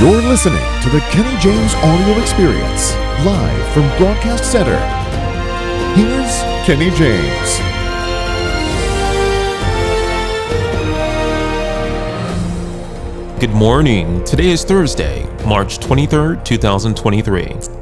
You're listening to the Kenny James Audio Experience, live from Broadcast Center. Here's Kenny James. Good morning. Today is Thursday, March 23rd, 2023.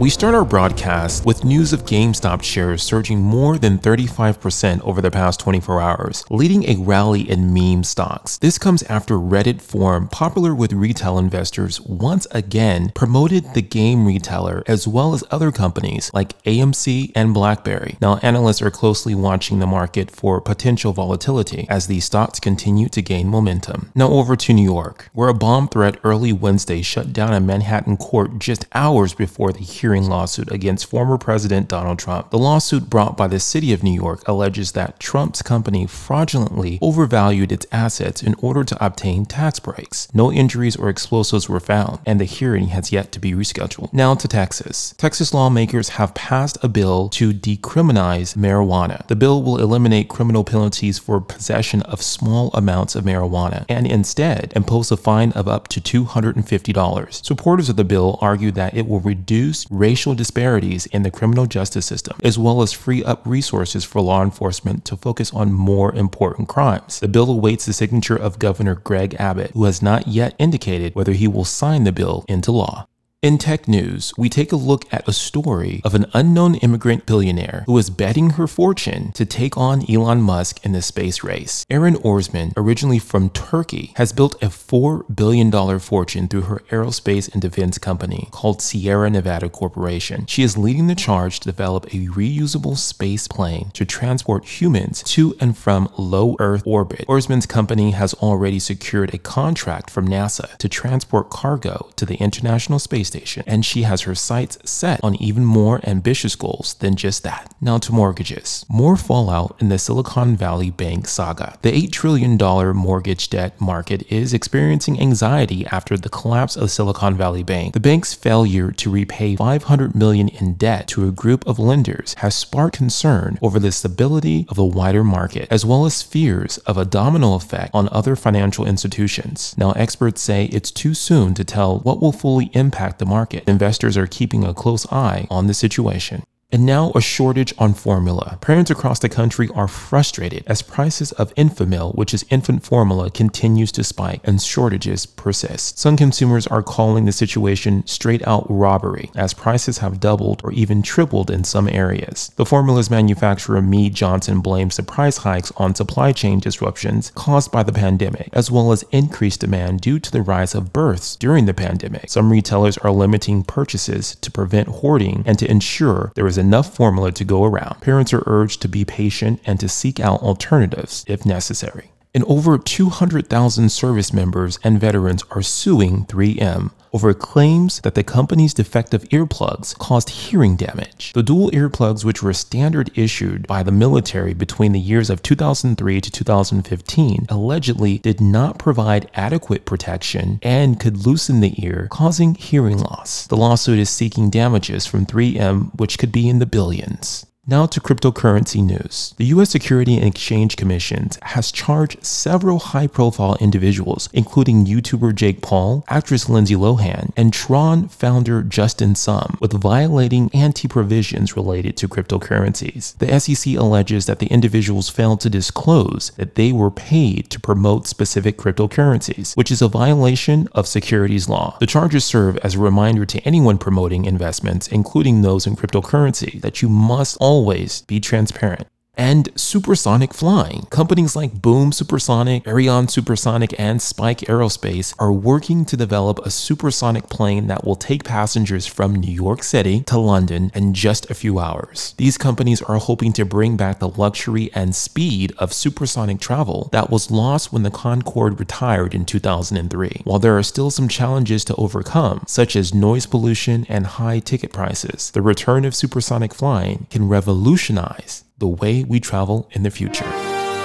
We start our broadcast with news of GameStop shares surging more than 35% over the past 24 hours, leading a rally in meme stocks. This comes after Reddit forum, popular with retail investors, once again promoted the game retailer as well as other companies like AMC and BlackBerry. Now, analysts are closely watching the market for potential volatility as these stocks continue to gain momentum. Now, over to New York, where a bomb threat early Wednesday shut down a Manhattan court just hours before the hearing lawsuit against former President Donald Trump. The lawsuit brought by the city of New York alleges that Trump's company fraudulently overvalued its assets in order to obtain tax breaks. No injuries or explosives were found, and the hearing has yet to be rescheduled. Now to Texas. Texas lawmakers have passed a bill to decriminalize marijuana. The bill will eliminate criminal penalties for possession of small amounts of marijuana and instead impose a fine of up to $250. Supporters of the bill argue that it will reduce racial disparities in the criminal justice system, as well as free up resources for law enforcement to focus on more important crimes. The bill awaits the signature of Governor Greg Abbott, who has not yet indicated whether he will sign the bill into law. In tech news, we take a look at a story of an unknown immigrant billionaire who is betting her fortune to take on Elon Musk in the space race. Eren Ozmen, originally from Turkey, has built a $4 billion fortune through her aerospace and defense company called Sierra Nevada Corporation. She is leading the charge to develop a reusable space plane to transport humans to and from low Earth orbit. Ozmen's company has already secured a contract from NASA to transport cargo to the International Space Station, and she has her sights set on even more ambitious goals than just that. Now to mortgages. More fallout in the Silicon Valley Bank saga. The $8 trillion mortgage debt market is experiencing anxiety after the collapse of Silicon Valley Bank. The bank's failure to repay 500 million in debt to a group of lenders has sparked concern over the stability of the wider market, as well as fears of a domino effect on other financial institutions. Now, experts say it's too soon to tell what will fully impact the the market. Investors are keeping a close eye on the situation. And now a shortage on formula. Parents across the country are frustrated as prices of Enfamil, which is infant formula, continues to spike and shortages persist. Some consumers are calling the situation straight out robbery as prices have doubled or even tripled in some areas. The formula's manufacturer Mead Johnson blames the price hikes on supply chain disruptions caused by the pandemic, as well as increased demand due to the rise of births during the pandemic. Some retailers are limiting purchases to prevent hoarding and to ensure there is enough formula to go around. Parents are urged to be patient and to seek out alternatives if necessary. And over 200,000 service members and veterans are suing 3M over claims that the company's defective earplugs caused hearing damage. The dual earplugs, which were standard issued by the military between the years of 2003 to 2015, allegedly did not provide adequate protection and could loosen the ear, causing hearing loss. The lawsuit is seeking damages from 3M, which could be in the billions. Now to cryptocurrency news. The US Security and Exchange Commission has charged several high profile individuals, including YouTuber Jake Paul, actress Lindsay Lohan, and Tron founder Justin Sun, with violating anti provisions related to cryptocurrencies. The SEC alleges that the individuals failed to disclose that they were paid to promote specific cryptocurrencies, which is a violation of securities law. The charges serve as a reminder to anyone promoting investments, including those in cryptocurrency, that you must always always be transparent and supersonic flying. Companies like Boom Supersonic, Aerion Supersonic, and Spike Aerospace are working to develop a supersonic plane that will take passengers from New York City to London in just a few hours. These companies are hoping to bring back the luxury and speed of supersonic travel that was lost when the Concorde retired in 2003. While there are still some challenges to overcome, such as noise pollution and high ticket prices, the return of supersonic flying can revolutionize the way we travel in the future.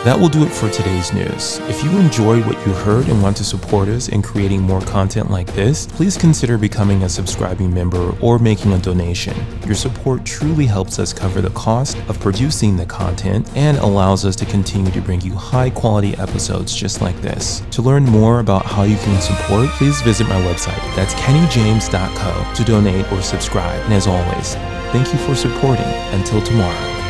That will do it for today's news. If you enjoyed what you heard and want to support us in creating more content like this, please consider becoming a subscribing member or making a donation. Your support truly helps us cover the cost of producing the content and allows us to continue to bring you high quality episodes just like this. To learn more about how you can support, please visit my website. That's kennyjames.co to donate or subscribe. And as always, thank you for supporting. Until tomorrow.